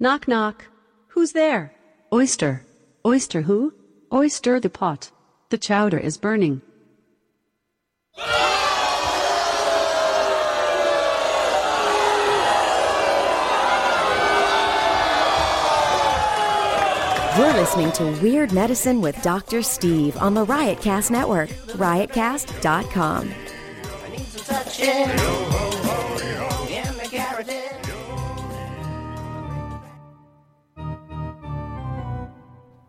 Knock, knock. Who's there? Oyster. Oyster who? Oyster the pot. The chowder is burning. You're listening to Weird Medicine with Dr. Steve on the Riotcast Network, riotcast.com.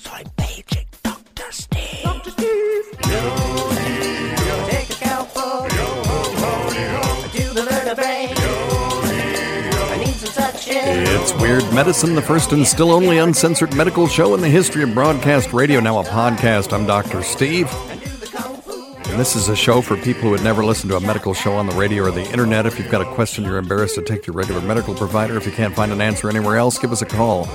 so I'm paging Dr. Steve. Dr. Steve! Take a scalpel to the vertebrae. I need some suction. It's Weird Medicine, the first and still only uncensored medical show in the history of broadcast radio, now a podcast. I'm Dr. Steve. And this is a show for people who had never listened to a medical show on the radio or the internet. If you've got a question you're embarrassed to take to your regular medical provider, if you can't find an answer anywhere else, give us a call.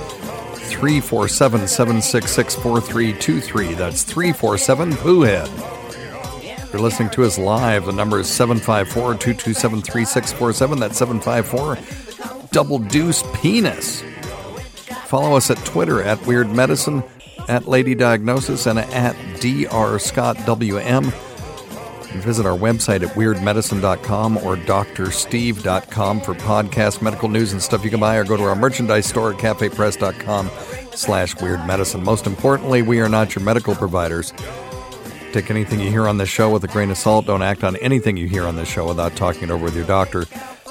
347 766 4323. That's 347 Poohead. You're listening to us live. The number is 754 227 3647. That's 754 Double Deuce Penis. Follow us at Twitter at Weird Medicine, at Lady Diagnosis, and at Dr. Scott WM. Visit our website at weirdmedicine.com or drsteve.com for podcast medical news and stuff you can buy, or go to our merchandise store at cafepress.com slash weird medicine. Most importantly, we are not your medical providers. Take anything you hear on this show with a grain of salt. Don't act on anything you hear on this show without talking it over with your doctor,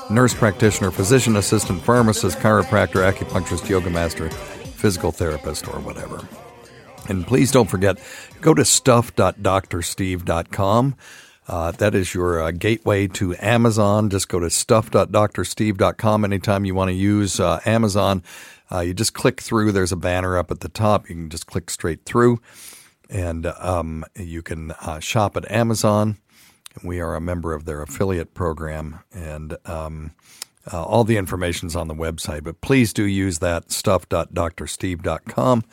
nurse practitioner, physician assistant, pharmacist, chiropractor, acupuncturist, yoga master, physical therapist, or whatever. And please don't forget, go to stuff.drsteve.com. Uh, that is your uh, gateway to Amazon. Just go to stuff.drsteve.com anytime you want to use uh, Amazon. Uh, you just click through. There's a banner up at the top. You can just click straight through, and um, you can uh, shop at Amazon. We are a member of their affiliate program, and um, uh, all the information's on the website. But please do use that stuff.drsteve.com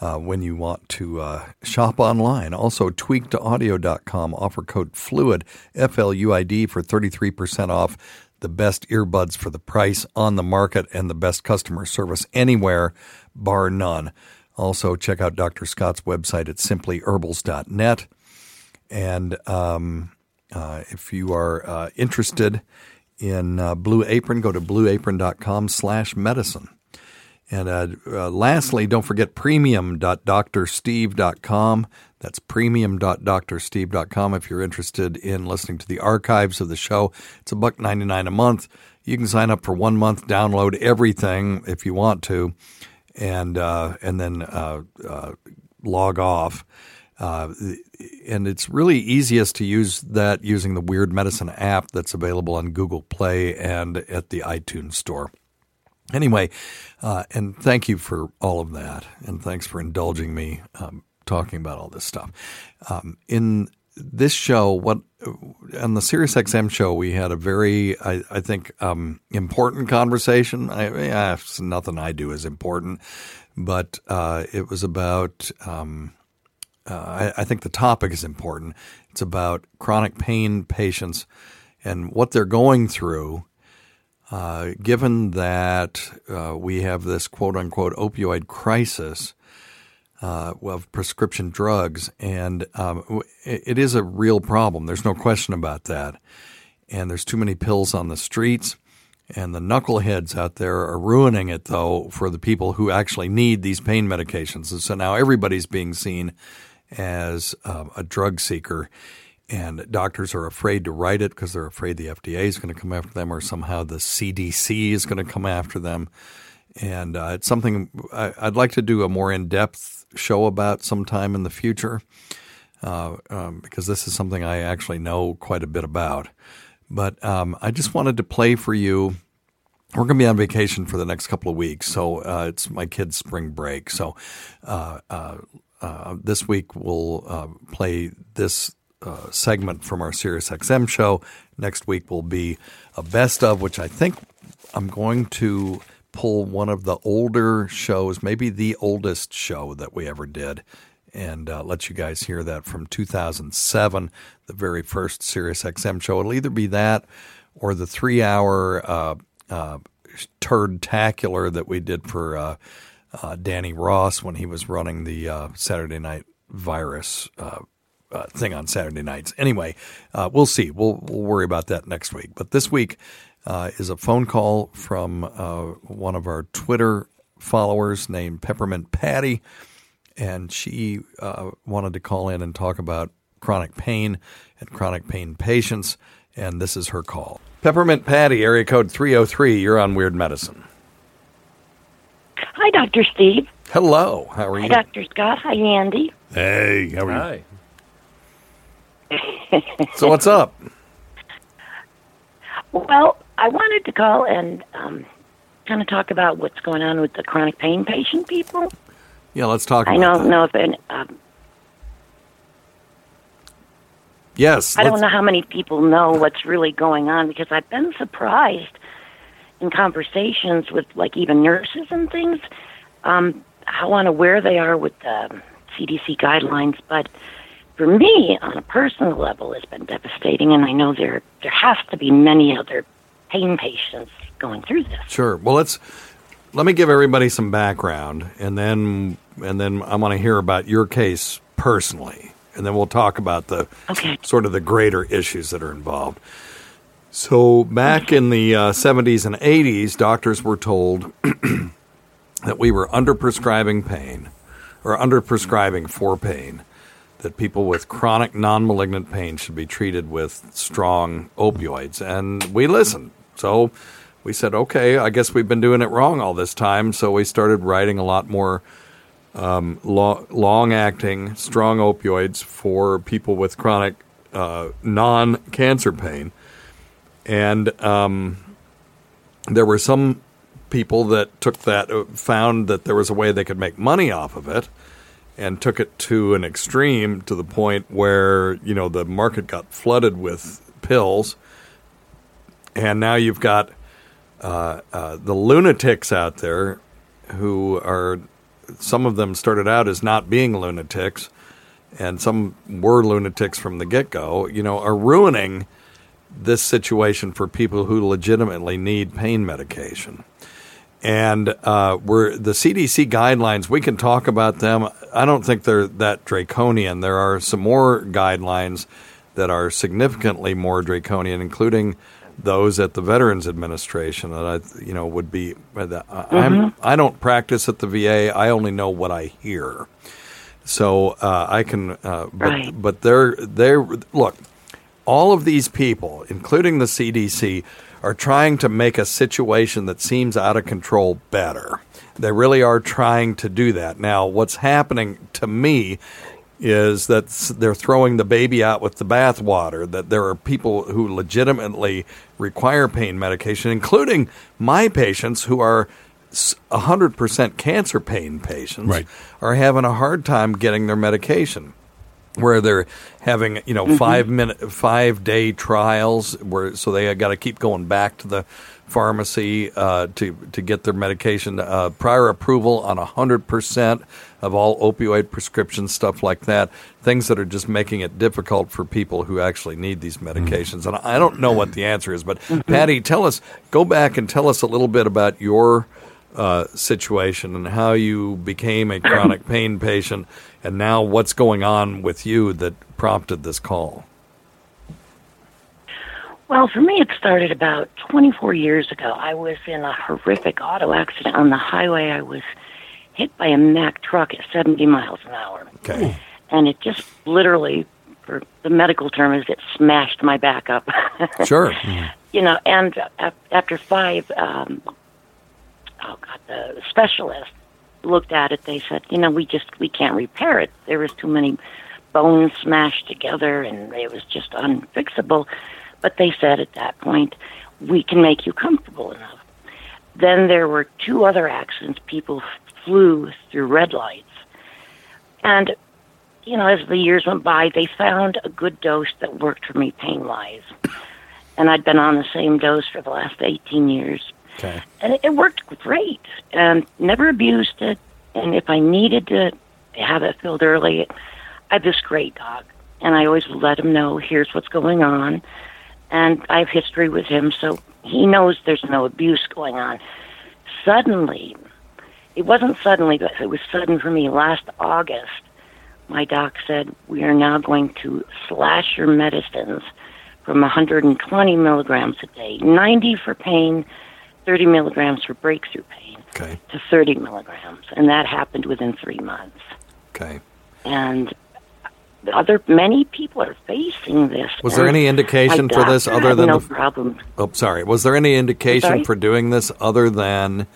uh, when you want to uh, shop online. Also, tweakedaudio.com offer code FLUID, F L U I D, for 33% off the best earbuds for the price on the market and the best customer service anywhere, bar none. Also, check out Dr. Scott's website at simplyherbals.net. And um, uh, if you are uh, interested in uh, Blue Apron, go to blueapron.com slash medicine. And uh, uh, lastly, don't forget premium.drsteve.com. That's premium.drsteve.com if you're interested in listening to the archives of the show. It's a buck 99 a month. You can sign up for one month, download everything if you want to, and uh, and then uh, uh, log off. Uh, and it's really easiest to use that using the Weird Medicine app that's available on Google Play and at the iTunes Store. Anyway, uh, and thank you for all of that, and thanks for indulging me um, talking about all this stuff. Um, in this show, what on the SiriusXM show, we had a very, I, I think, um, important conversation. I, yeah, nothing I do is important, but uh, it was about. Um, uh, I, I think the topic is important. It's about chronic pain patients and what they're going through uh, given that uh, we have this quote unquote opioid crisis uh, of prescription drugs, and um, it, is a real problem. There's no question about that. And there's too many pills on the streets, and the knuckleheads out there are ruining it, though, for the people who actually need these pain medications. And so now everybody's being seen as um, a drug seeker and doctors are afraid to write it because they're afraid the FDA is going to come after them or somehow the CDC is going to come after them. And uh, it's something I, would like to do a more in depth show about sometime in the future uh, um, because this is something I actually know quite a bit about. But um, I just wanted to play for you we're going to be on vacation for the next couple of weeks. So uh, it's my kids' spring break. So uh, uh, uh this week we'll play this uh, segment from our Sirius XM show. Next week will be a best of, which I think I'm going to pull one of the older shows, maybe the oldest show that we ever did, and uh, let you guys hear that from 2007, the very first Sirius XM show. It'll either be that or the three hour uh, uh, turd-tacular that we did for uh, uh, Danny Ross when he was running the uh, Saturday Night Virus uh, uh, thing on Saturday nights. Anyway, uh, we'll see. We'll we'll worry about that next week. But this week is a phone call from one of our Twitter followers named Peppermint Patty, and she wanted to call in and talk about chronic pain and chronic pain patients. And this is her call. Peppermint Patty, area code 303. You're on Weird Medicine. Hi, Dr. Steve. Hello. How are Hi, you? Dr. Scott. Hi, Andy. Hey, how are you? Hi. So what's up? Well, I wanted to call and um, kind of talk about what's going on with the chronic pain patient people. Yeah, let's talk about it. I don't that. know if any, um, Yes, I don't know how many people know what's really going on because I've been surprised in conversations with like even nurses and things um, how unaware they are with the CDC guidelines. But for me, on a personal level, it's been devastating, and I know there there has to be many other pain patients going through this. Sure. Well, let's let me give everybody some background, and then and then I want to hear about your case personally, and then we'll talk about the Okay. sort of the greater issues that are involved. So back in the uh, 70s and 80s, doctors were told that we were underprescribing pain, or underprescribing for pain, that people with chronic non-malignant pain should be treated with strong opioids, and we listened. So we said, okay, I guess we've been doing it wrong all this time. So we started writing a lot more um, lo- long-acting, strong opioids for people with chronic uh, non-cancer pain, and um, there were some people that took that, uh, found that there was a way they could make money off of it, and took it to an extreme to the point where you know the market got flooded with pills, and now you've got uh, uh, the lunatics out there who are some of them started out as not being lunatics, and some were lunatics from the get go. You know, are ruining this situation for people who legitimately need pain medication. And uh, we're the CDC guidelines. We can talk about them. I don't think they're that draconian. There are some more guidelines that are significantly more draconian, including those at the Veterans Administration. That I, you know, would be. uh, I'm. I don't practice at the VA. I only know what I hear. So uh, I can. Uh, but Right. but they're they're look all of these people, including the CDC, are trying to make a situation that seems out of control better. They really are trying to do that. Now, what's happening to me is that they're throwing the baby out with the bathwater, that there are people who legitimately require pain medication, including my patients who are s- 100% cancer pain patients, Right. are having a hard time getting their medication where they're having you know mm-hmm. five minute five day trials where so they got to keep going back to the pharmacy uh, to to get their medication. Uh, prior approval on hundred percent of all opioid prescriptions stuff like that. Things that are just making it difficult for people who actually need these medications. And I don't know what the answer is but Patty tell us go back and tell us a little bit about your uh, situation and how you became a chronic pain patient, and now what's going on with you that prompted this call. Well, for me, it started about 24 years ago. I was in a horrific auto accident on the highway. I was hit by a Mack truck at 70 miles an hour. Okay. And it just literally, for the medical term, is it smashed my back up. Sure. you know, and after five, um, oh God, the specialist looked at it. They said, you know, we just we can't repair it. There was too many bones smashed together, and it was just unfixable. But they said at that point, we can make you comfortable enough. then there were two other accidents. People flew through red lights. And, you know, as the years went by, they found a good dose that worked for me pain wise. And I'd been on the same dose for the last 18 years. Okay. And it, it worked great. And never abused it. And if I needed to have it filled early, I have this great dog. And I always let him know here's what's going on. And I have history with him, so he knows there's no abuse going on. Suddenly, it wasn't suddenly, but it was sudden for me. Last August, my doc said, We are now going to slash your medicines from 120 milligrams a day, 90 for pain, 30 milligrams for breakthrough pain, Okay. to 30 milligrams. And that happened within three months. Okay. And other many people are facing this. Was there any indication for this other than no the- problem? Oh, sorry. Was there any indication Sorry? for doing this other than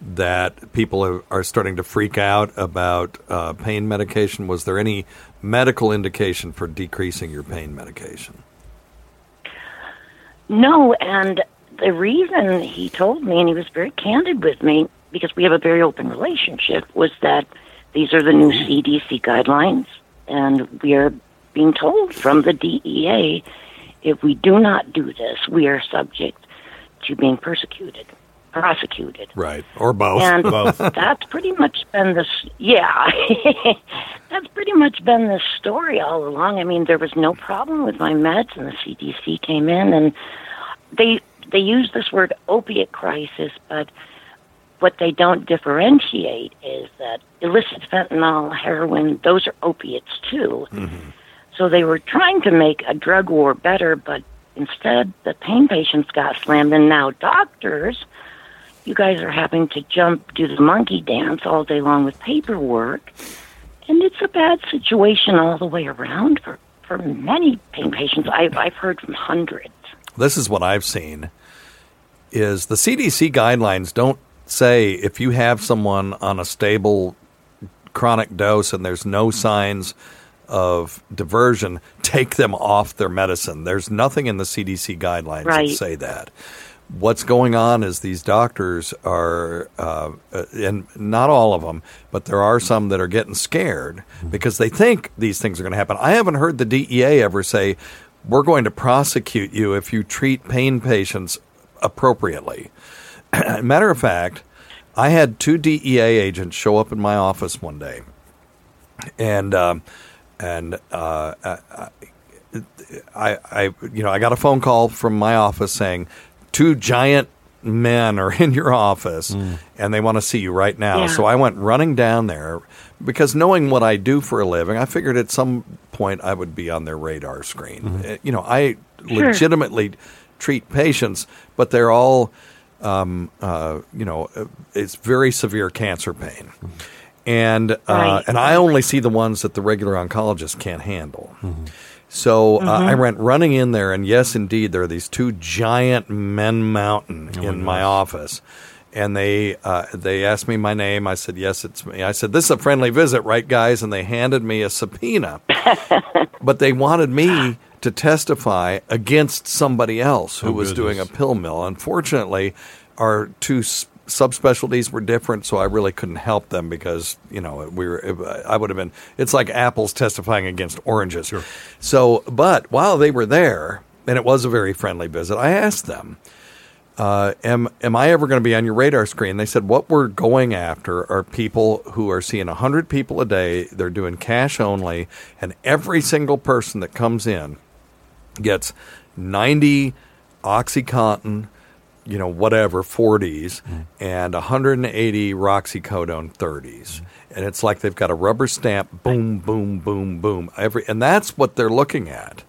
that people are, are starting to freak out about uh, pain medication? Was there any medical indication for decreasing your pain medication? No, and the reason he told me, and he was very candid with me, because we have a very open relationship, was that these are the new CDC guidelines, and we are being told from the DEA if we do not do this, we are subject to being persecuted, prosecuted. Right. Or both. And Both. that's pretty much been the s- yeah. that's pretty much been the story all along. I mean, there was no problem with my meds, and the CDC came in and they they use this word opiate crisis, but what they don't differentiate is that illicit fentanyl, heroin, those are opiates too. Mm-hmm. So they were trying to make a drug war better, but instead the pain patients got slammed, and now doctors you guys are having to jump, do the monkey dance all day long with paperwork, and it's a bad situation all the way around for for many pain patients. I've I've heard from hundreds. this is what I've seen is the CDC guidelines don't say if you have someone on a stable chronic dose and there's no signs of diversion, take them off their medicine. There's nothing in the CDC guidelines Right. that say that. What's going on is these doctors are, uh, uh, and not all of them, but there are some that are getting scared because they think these things are going to happen. I haven't heard the DEA ever say, we're going to prosecute you if you treat pain patients appropriately. Matter of fact, I had two DEA agents show up in my office one day, and um, and uh, I, I, I, you know, I got a phone call from my office saying two giant men are in your office and they want to see you right now. Yeah. So I went running down there because knowing what I do for a living, I figured at some point I would be on their radar screen. Uh, You know, I legitimately treat patients, but they're all, um, uh, you know, uh, it's very severe cancer pain. And uh, Right. and I only see the ones that the regular oncologist can't handle. So uh, I went running in there, and yes, indeed, there are these two giant men mountain in my office, and they uh, they asked me my name. I said, "Yes, it's me." I said, "This is a friendly visit, right, guys?" And they handed me a subpoena, but they wanted me to testify against somebody else who Oh, was doing a pill mill. Unfortunately, our two subspecialties were different, so I really couldn't help them because you know we were. I would have been. It's like apples testifying against oranges. So, but while they were there, and it was a very friendly visit, I asked them. Uh, am am I ever going to be on your radar screen? They said what we're going after are people who are seeing hundred people a day. They're doing cash only, and every single person that comes in gets 90 oxycontin you know whatever 40s mm. and 180 Roxicodone 30s mm. and it's like they've got a rubber stamp boom boom boom boom every and that's what they're looking at.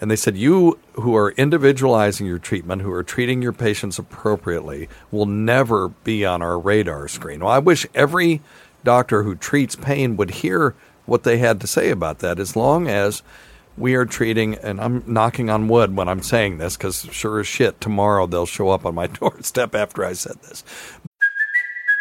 And they said you who are individualizing your treatment who are treating your patients appropriately will never be on our radar screen. Well i wish every doctor who treats pain would hear what they had to say about that as long as we are treating, and I'm knocking on wood when I'm saying this because sure as shit, tomorrow they'll show up on my doorstep after I said this.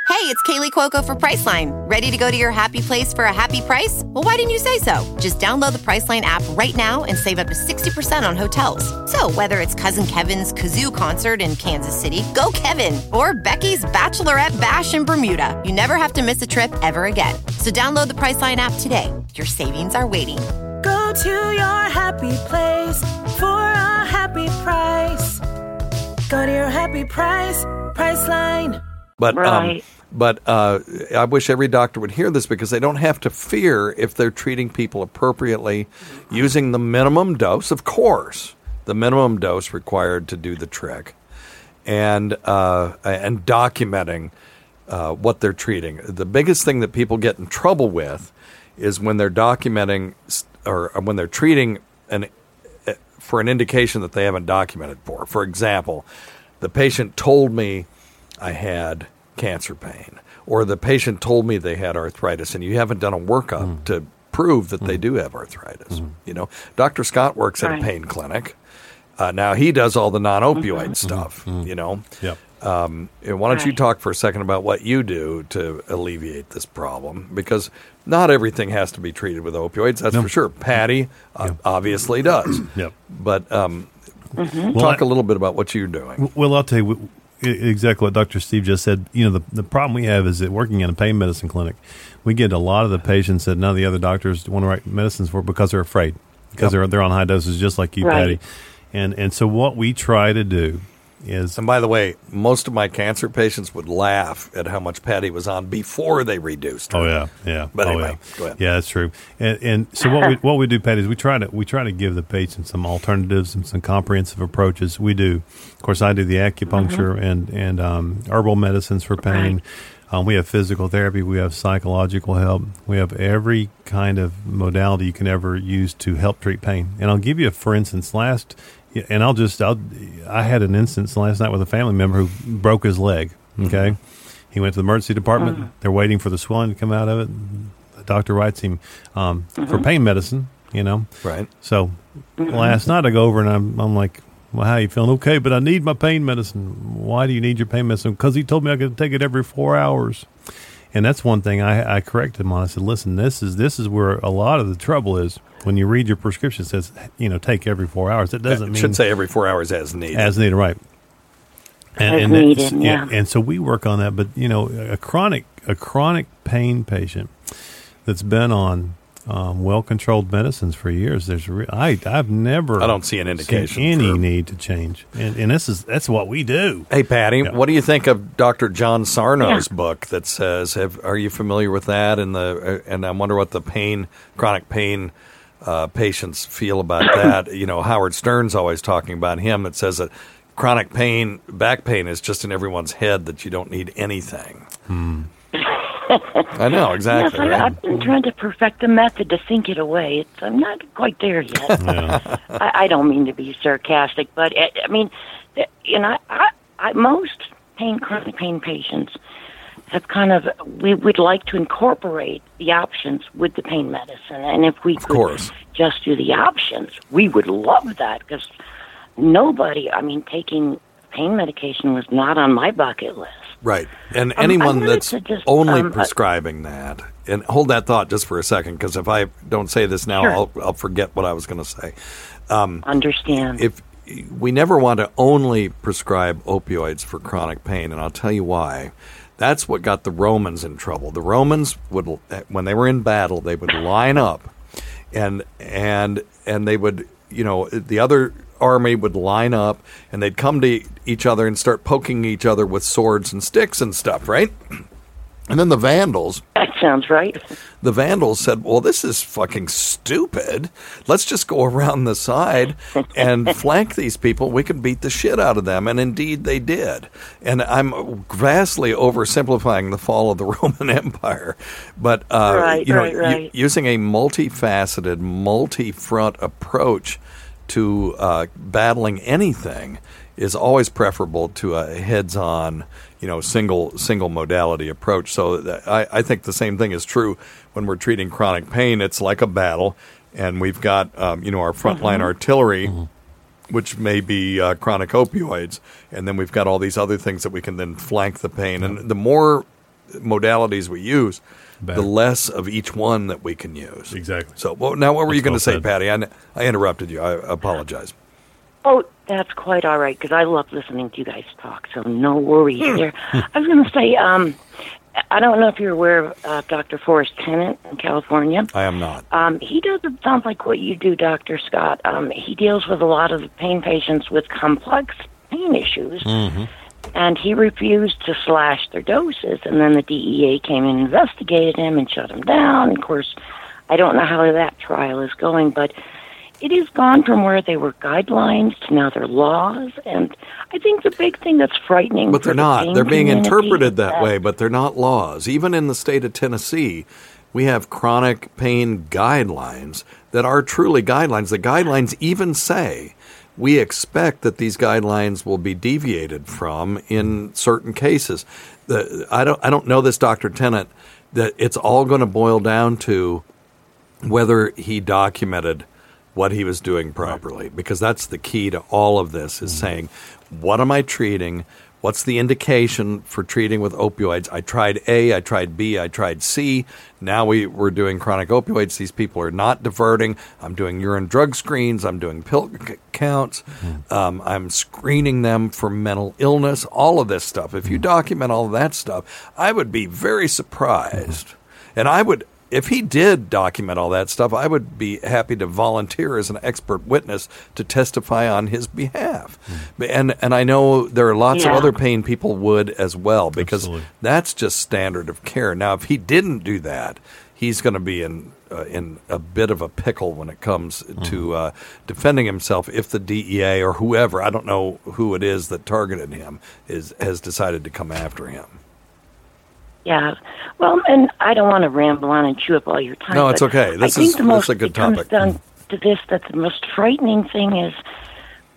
Hey, it's Kaley Cuoco for Priceline. Ready to go to your happy place for a happy price? Well, why didn't you say so? Just download the Priceline app right now and save up to 60% on hotels. So, whether it's Cousin Kevin's Kazoo concert in Kansas City, go Kevin, or Becky's Bachelorette Bash in Bermuda, you never have to miss a trip ever again. So, download the Priceline app today. Your savings are waiting. Go to your happy place for a happy price. Go to your happy price, Priceline. But um, Right. but uh, I wish every doctor would hear this because they don't have to fear if they're treating people appropriately, using the minimum dose, of course, the minimum dose required to do the trick, and uh, and documenting uh, what they're treating. The biggest thing that people get in trouble with is when they're documenting s- or, or when they're treating an uh, for an indication that they haven't documented for. For example, the patient told me I had cancer pain, or the patient told me they had arthritis, and you haven't done a workup mm. to prove that they mm. do have arthritis. Mm. You know, Dr. Scott works at a pain clinic. Uh, now he does all the non-opioid mm-hmm. stuff. Mm-hmm. You know. Yep. Um, and why don't you talk for a second about what you do to alleviate this problem? Because not everything has to be treated with opioids. That's for sure. Patty uh, obviously does. Yep. But um, Well, talk I- a little bit about what you're doing. Well, I'll tell you w- e- exactly what Dr. Steve just said. You know, the, the problem we have is that working in a pain medicine clinic, we get a lot of the patients that none of the other doctors want to write medicines for because they're afraid, because they're, they're on high doses just like you, Right. Patty. And, and so what we try to do is And by the way, most of my cancer patients would laugh at how much Patty was on before they reduced. her. Oh yeah, yeah. But oh, anyway, yeah. go ahead. Yeah, that's true. And, and so what we what we do, Patty, is we try to we try to give the patient some alternatives and some comprehensive approaches. We do, of course, I do the acupuncture and and um, herbal medicines for pain. Um, we have physical therapy. We have psychological help. We have every kind of modality you can ever use to help treat pain. And I'll give you, a, for instance, last, and I'll just, I'll, I had an instance last night with a family member who broke his leg. Mm-hmm. Okay, he went to the emergency department. Uh-huh. They're waiting for the swelling to come out of it. The doctor writes him um, for uh-huh. pain medicine. You know, Right. so mm-hmm. last night I go over and I'm, I'm like, well, how you feeling? Okay, but I need my pain medicine. Why do you need your pain medicine? Because he told me I could take it every four hours. And that's one thing I, I corrected him on. I said, listen, this is this is where a lot of the trouble is. When you read your prescription, it says, you know, take every four hours. It doesn't It mean should say every four hours as needed. as needed, right? And, As and that's- needed, yeah. And so we work on that. But you know, a chronic a chronic pain patient that's been on um, well controlled medicines for years. There's re- I I've never I don't see an indication any for- need to change. And, and this is that's what we do. Hey, Patty, Yeah. what do you think of Dr. John Sarno's book that says, have, are you familiar with that? And the uh, and I wonder what the pain, chronic pain uh, patients feel about that. You know, Howard Stern's always talking about him. That says that chronic pain, back pain, is just in everyone's head that you don't need anything. Hmm. I know Yes, exactly. I, right? I've been trying to perfect the method to think it away. It's, I'm not quite there yet. Yeah. I, I don't mean to be sarcastic, but I, I mean, eh, you know, I, I, most pain chronic pain patients have kind of we would like to incorporate the options with the pain medicine, and if we could course. just do the options, we would love that because nobody, I mean, taking pain medication was not on my bucket list. Right. And I anyone that's just, only um, uh, prescribing that, and hold that thought just for a second, because if I don't say this now, Sure. I'll, I'll forget what I was going to say. Understand? If we never want to only prescribe opioids for chronic pain, and I'll tell you why. That's what got the Romans in trouble. The Romans would, when they were in battle, they would line up, and and and they would, you know, the other army would line up, and they'd come to each other and start poking each other with swords and sticks and stuff, right? And then the Vandals, that sounds right. the Vandals said, "Well, this is fucking stupid. Let's just go around the side and flank these people. We can beat the shit out of them." And indeed, they did. And I'm vastly oversimplifying the fall of the Roman Empire, but uh, Right, you know, right, right. using a multifaceted, multi-front approach to uh, battling anything is always preferable to a heads-on, you know, single single modality approach. So I, I think the same thing is true when we're treating chronic pain. It's like a battle, and we've got um, you know our frontline artillery. Which may be uh, chronic opioids, and then we've got all these other things that we can then flank the pain. And the more modalities we use, Better. the less of each one that we can use. Exactly. So, well, now what were you That's going well to say, said. Patty? I, I interrupted you. I apologize. Oh, that's quite all right because I love listening to you guys talk. So no worries there. I was going to say, um, I don't know if you're aware of uh, Dr. Forest Tennant in California. I am not. Um, he doesn't sound like what you do, Dr. Scott. Um, he deals with a lot of pain patients with complex pain issues, and he refused to slash their doses. And then the DEA came and investigated him and shut him down. Of course, I don't know how that trial is going, but it has gone from where they were guidelines to now they're laws. And I think the big thing that's frightening, But they're the not. They're being interpreted is that way, but they're not laws. Even in the state of Tennessee, we have chronic pain guidelines that are truly guidelines. The guidelines even say we expect that these guidelines will be deviated from in certain cases. The, I don't I don't know this Dr. Tennant that it's all going to boil down to whether he documented what he was doing properly because that's the key to all of this is mm-hmm. saying what am i treating? What's the indication for treating with opioids? I tried a i tried b i tried c. Now we, we're doing chronic opioids. These people are not diverting. I'm doing urine drug screens. I'm doing pill c- counts. Mm-hmm. Um, i'm screening them for mental illness. All of this stuff. If you mm-hmm. document all of that stuff i would be very surprised. And I would, if he did document all that stuff, I would be happy to volunteer as an expert witness to testify on his behalf. And and I know there are lots of other pain people would as well because Absolutely. that's just standard of care. Now, if he didn't do that, he's going to be in uh, in a bit of a pickle when it comes to uh, defending himself. If the DEA or whoever, I don't know who it is that targeted him, is has decided to come after him. Yeah. Well, and I don't want to ramble on and chew up all your time. No, it's okay. This I think is- the this most, is a good it comes topic. down to this that the most frightening thing is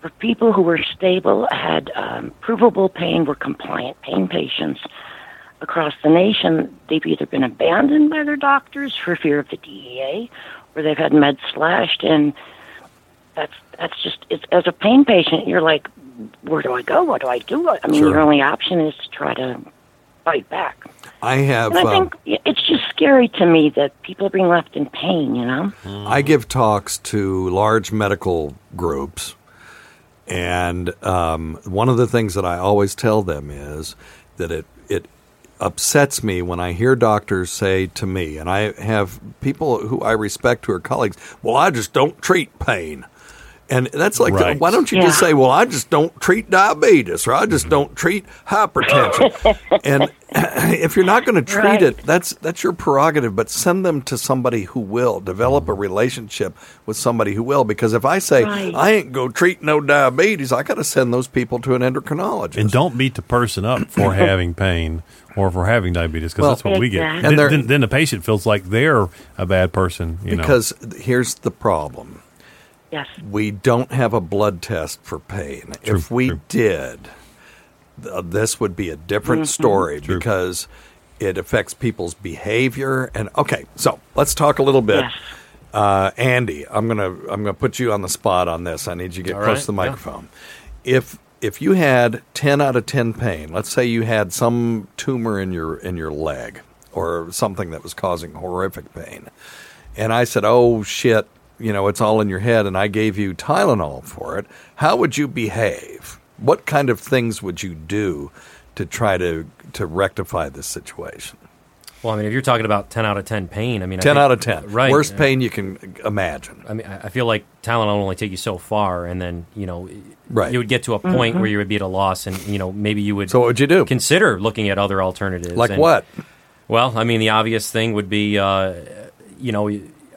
for people who were stable, had um, provable pain, were compliant pain patients across the nation. They've either been abandoned by their doctors for fear of the DEA, or they've had meds slashed, and that's that's just it's as a pain patient, you're like, where do I go? What do I do? I mean, Sure. your only option is to try to fight back. I have. And I um, think it's just scary to me that people are being left in pain, you know? I give talks to large medical groups, and um, one of the things that I always tell them is that it it upsets me when I hear doctors say to me, and I have people who I respect who are colleagues, "Well, I just don't treat pain." And that's like, Right. why don't you just say, well, I just don't treat diabetes or I just mm-hmm. don't treat hypertension? and if you're not going to treat Right. it, that's that's your prerogative. But send them to somebody who will develop a mm-hmm. relationship with somebody who will. Because if I say Right. I ain't go treat no diabetes, I got to send those people to an endocrinologist. And don't beat the person up for having pain or for having diabetes because Well- that's what we get. And Then, then, then the patient feels like they're a bad person. You know. because here's the problem: Yes. we don't have a blood test for pain. True, if we true. did, th- this would be a different story True. because it affects people's behavior. And okay, so let's talk a little bit. Yes. Uh, Andy, I'm gonna I'm gonna put you on the spot on this. I need you to get All close right, to the yeah. microphone. If if you had ten out of ten pain, let's say you had some tumor in your in your leg or something that was causing horrific pain, and I said, "Oh shit, you know it's all in your head," and I gave you Tylenol for it, how would you behave? What kind of things would you do to try to to rectify this situation? Well, I mean, if you're talking about 10 out of 10 pain, I mean, I 10 think- out of 10. Right. Worst yeah. pain you can imagine. I mean, I I feel like Tylenol will only take you so far, and then you know, Right. you would get to a point where you would be at a loss, and you know, maybe you would. So what would you do? Consider looking at other alternatives. Like And- what? Well, I mean, the obvious thing would be, uh, you know,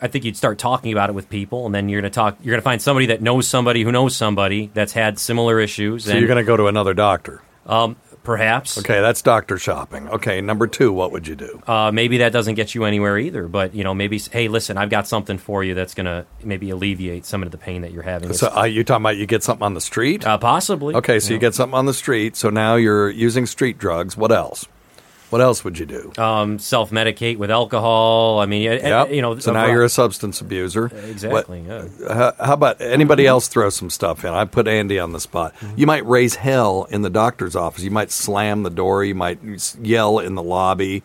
I think you'd start talking about it with people, and then you're going to talk. You're going to find somebody that knows somebody who knows somebody that's had similar issues. So and, you're going to go to another doctor. um, perhaps. Okay, that's doctor shopping. Okay, number two, what would you do? Uh, maybe that doesn't get you anywhere either, but you know, maybe hey, listen, I've got something for you that's going to maybe alleviate some of the pain that you're having. So uh, you talking about you get something on the street? uh, possibly. Okay, so you get something on the street. So now you're using street drugs. What else? What else would you do? Um, self medicate with alcohol. I mean, Yep. you know. so now var- you're a substance abuser. Exactly, What- yeah. how, how about anybody else throw some stuff in? I put Andy on the spot. Mm-hmm. You might raise hell in the doctor's office. You might slam the door. You might yell in the lobby.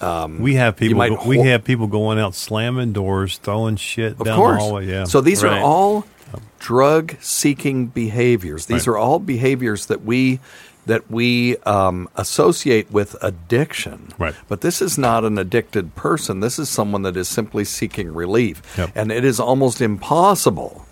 Um, We have people. might go- we have people going out slamming doors, throwing shit Of down course. the hallway. Yeah. So these Right. are all drug seeking behaviors. These Right. are all behaviors that we that we um, associate with addiction. Right. But this is not an addicted person. This is someone that is simply seeking relief. Yep. And it is almost impossible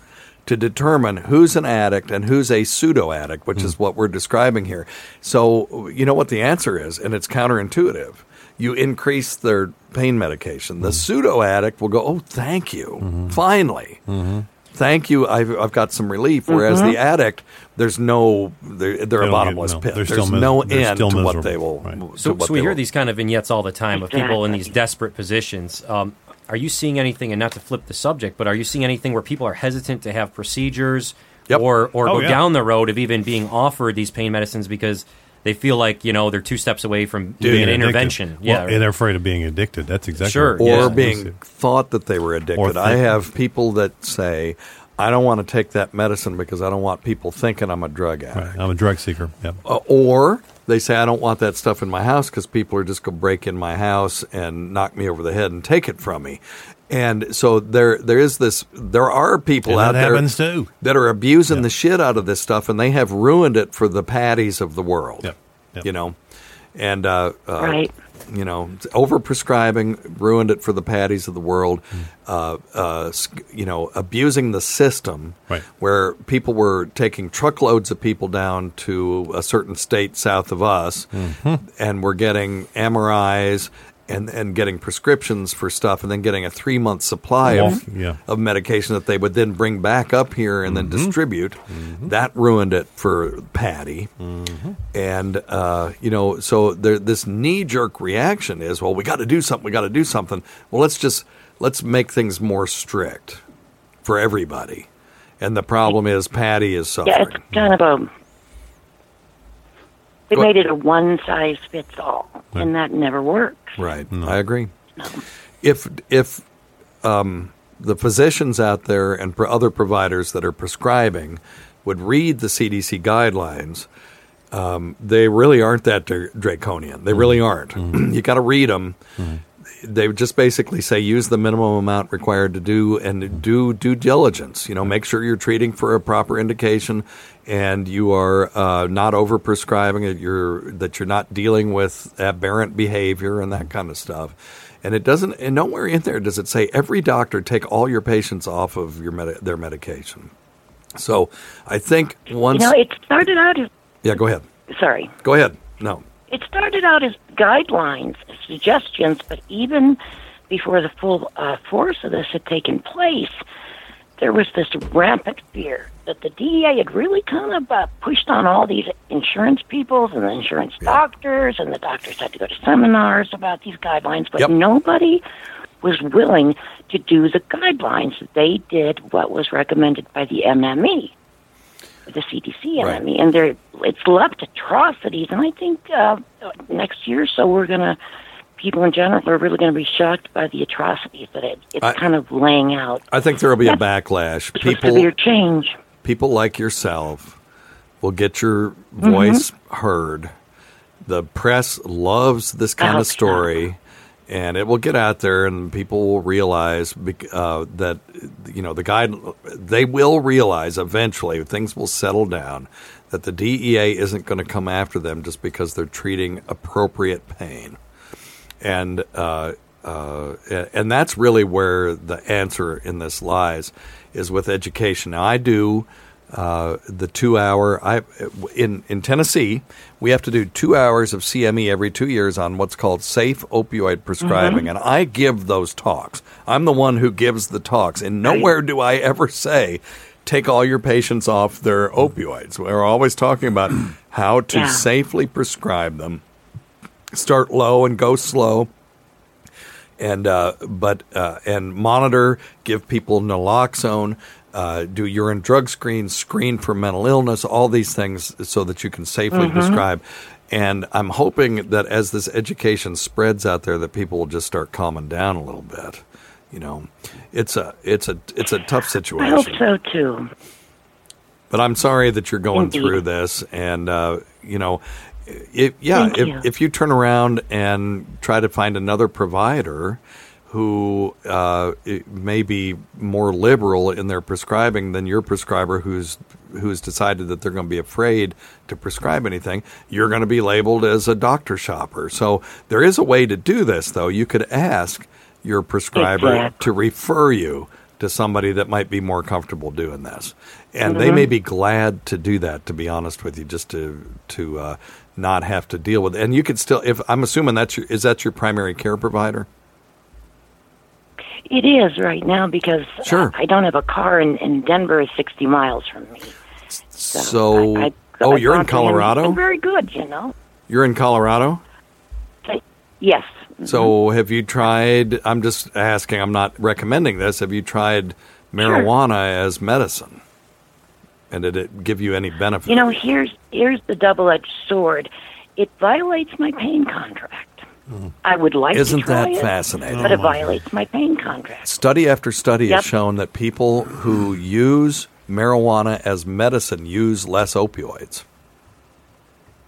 to determine who's an addict and who's a pseudo addict, which Hmm. is what we're describing here. So, you know what the answer is, and it's counterintuitive. You increase their pain medication. Hmm. The pseudo addict will go, Oh, thank you. Finally. Mm-hmm. Thank you. I've, I've got some relief. Whereas the addict, there's no, they're, they're a don't get- bottomless no, pit. they're There's still mis- no they're end still to what they will. Right. So, what so we hear will- these kind of vignettes all the time of people in these desperate positions. Um, are you seeing anything, and not to flip the subject, but are you seeing anything where people are hesitant to have procedures Yep. or, or Oh, go yeah. down the road of even being offered these pain medicines because they feel like, you know, they're two steps away from doing Being an addicted. intervention? Well, yeah. and they're afraid of being addicted. That's exactly Sure, right. or Yeah. being thought that they were addicted. Or I have people that say, I don't want to take that medicine because I don't want people thinking I'm a drug addict. Right. I'm a drug seeker. Yeah. Uh, or they say, I don't want that stuff in my house because people are just going to break in my house and knock me over the head and take it from me. And so there, there is this. There are people And out that there too. that are abusing the shit out of this stuff, and they have ruined it for the patties of the world. Yep. Yep. You know, and uh, uh, Right. you know, overprescribing ruined it for the patties of the world. Hmm. Uh, uh, you know, abusing the system, Right. where people were taking truckloads of people down to a certain state south of us, Mm-hmm. and we're getting MRIs. And, and getting prescriptions for stuff, and then getting a three month supply of, yeah. of medication that they would then bring back up here and Mm-hmm. then distribute. That ruined it for Patty. Mm-hmm. And, uh, you know, so there, this knee jerk reaction is, well, we got to do something. We got to do something. Well, let's just, let's make things more strict for everybody. And the problem is Patty is suffering. Yeah, it's kind of a. They made it a one size fits all, and that never works. Right. I agree. If if um, the physicians out there and pro- other providers that are prescribing would read the CDC guidelines, um, they really aren't that dra- draconian. They really aren't. you got to read them. They just basically say use the minimum amount required to do and do due diligence. You know, make sure you're treating for a proper indication and you are uh, not over prescribing it. You're that you're not dealing with aberrant behavior and that kind of stuff. And it doesn't. And nowhere in there does it say every doctor take all your patients off of your medi- their medication. So I think once. You know, it started out as yeah, go ahead. sorry. Go ahead. No. It started out as guidelines, suggestions, but even before the full uh, force of this had taken place, there was this rampant fear that the DEA had really kind of uh, pushed on all these insurance people and the insurance doctors, and the doctors had to go to seminars about these guidelines, but Yep. nobody was willing to do the guidelines. They did what was recommended by the MME, the CDC Right. MME, and there it's left atrocities. And I think uh, next year or so we're gonna. People in general are really going to be shocked by the atrocities that it, it's I- kind of laying out. I think there will be a backlash. People severe change. people like yourself will get your voice heard. The press loves this kind of so. story, and it will get out there, and people will realize uh, that you know the guide. They will realize eventually things will settle down that the DEA isn't going to come after them just because they're treating appropriate pain and uh, uh, and that's really where the answer in this lies is with education. Now, I do uh, the two hour. I in in Tennessee, we have to do two hours of CME every two years on what's called safe opioid prescribing, and I give those talks. I'm the one who gives the talks, and nowhere do I ever say. Take all your patients off their opioids. We're always talking about how to Yeah. safely prescribe them start low and go slow and uh, but uh, and monitor give people naloxone uh, do urine drug screens screen for mental illness all these things so that you can safely prescribe And I'm hoping that as this education spreads out there, that people will just start calming down a little bit. You know, it's a it's a it's a tough situation. I hope so too. But I'm sorry that you're going Indeed. through this, and uh, you know, if, yeah, Thank if you. if you turn around and try to find another provider who uh, may be more liberal in their prescribing than your prescriber, who's who's decided that they're going to be afraid to prescribe anything, you're going to be labeled as a doctor shopper. So there is a way to do this, though. You could ask your prescriber Exactly. to refer you to somebody that might be more comfortable doing this, and they Mhm. may be glad to do that. To be honest with you, just to to uh, not have to deal with. it. And you could still, if I'm assuming that's your, is that your primary care provider? It is right now because Sure. I don't have a car, and, and Denver is 60 miles from me. So, So, I, I, oh, I you're in talked to him. Colorado. very good, you know. You're in Colorado. Uh, yes. So mm-hmm. have you tried? I'm just asking. I'm not recommending this. Have you tried marijuana as medicine? And did it give you any benefit? You know, here's here's the double-edged sword. It violates my pain contract. I would like Isn't to that it, fascinating? But it violates my pain contract. Study after study Yep. has shown that people who use marijuana as medicine use less opioids.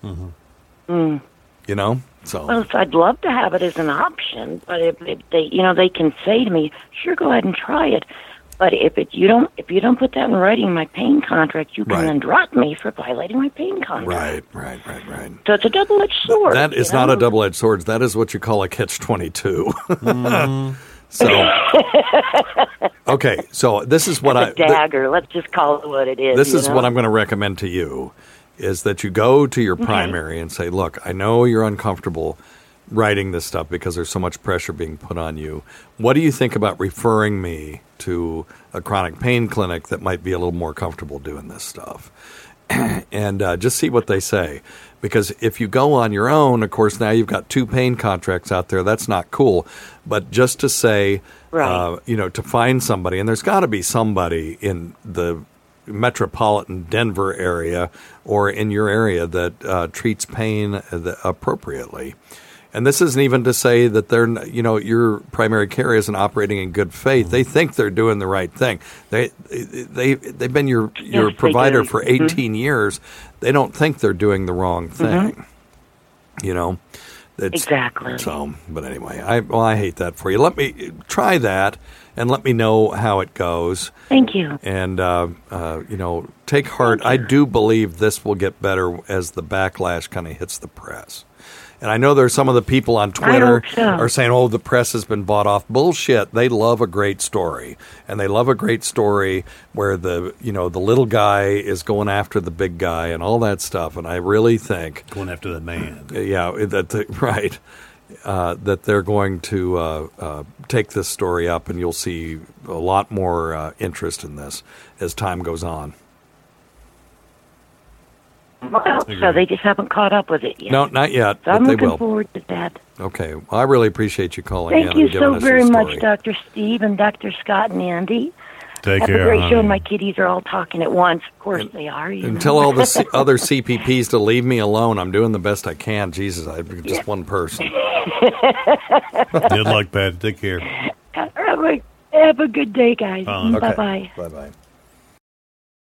Mm. You know, so Well, so I'd love to have it as an option, but if, if they, you know, they can say to me, "Sure, go ahead and try it." But if it, you don't, if you don't put that in writing in my pain contract, you can Right. then drop me for violating my pain contract. right, right, right, right. So it's a double-edged sword. That is is not a double-edged sword. That is what you call a catch twenty-two. Mm-hmm. so, okay, so this is what I a dagger. Let's just call it what it is. this is know? what I'm going to recommend to you is that you go to your primary and say, "Look, I know you're uncomfortable writing this stuff because there's so much pressure being put on you. What do you think about referring me to a chronic pain clinic that might be a little more comfortable doing this stuff?" and uh, just see what they say. Because if you go on your own, of course, now you've got two pain contracts out there. That's not cool. But just to say, uh, you know, to find somebody, and there's got to be somebody in the metropolitan Denver area or in your area that uh, treats pain uh, appropriately. And this isn't even to say that they're, you know, your primary care isn't operating in good faith. They think they're doing the right thing. They, they, they've been your your they provider for Mhm. 18 years. They don't think they're doing the wrong thing. Mhm. You know, It's- Exactly. So, but anyway, I well, I hate that for you. Let me try that and let me know how it goes. Thank you. And uh, uh, you know, take heart. I do believe this will get better as the backlash kind of hits the press. And I know there's some of the people on Twitter so. are saying, "Oh, the press has been bought off." Bullshit. They love a great story, and they love a great story where the you know the little guy is going after the big guy and all that stuff. And I really think going after the man. Yeah, that the, right. Uh, that they're going to uh, uh, take this story up, and you'll see a lot more uh, interest in this as time goes on. Well, so they just haven't caught up with it yet. No, not yet, So I'm they looking will. forward to that. Okay, well, I really appreciate you calling Thank in you and so very much. Dr. Steve and Dr. Scott and Andy. Take Have care, a great show, honey. and my kitties are all talking at once. Of course they are. You And tell all the C- other CPPs to leave me alone. I'm doing the best I can. Jesus, I'm just one person. Good luck, Pat. Take care. have, a, have a good day, guys. Fine. Bye bye. Bye bye.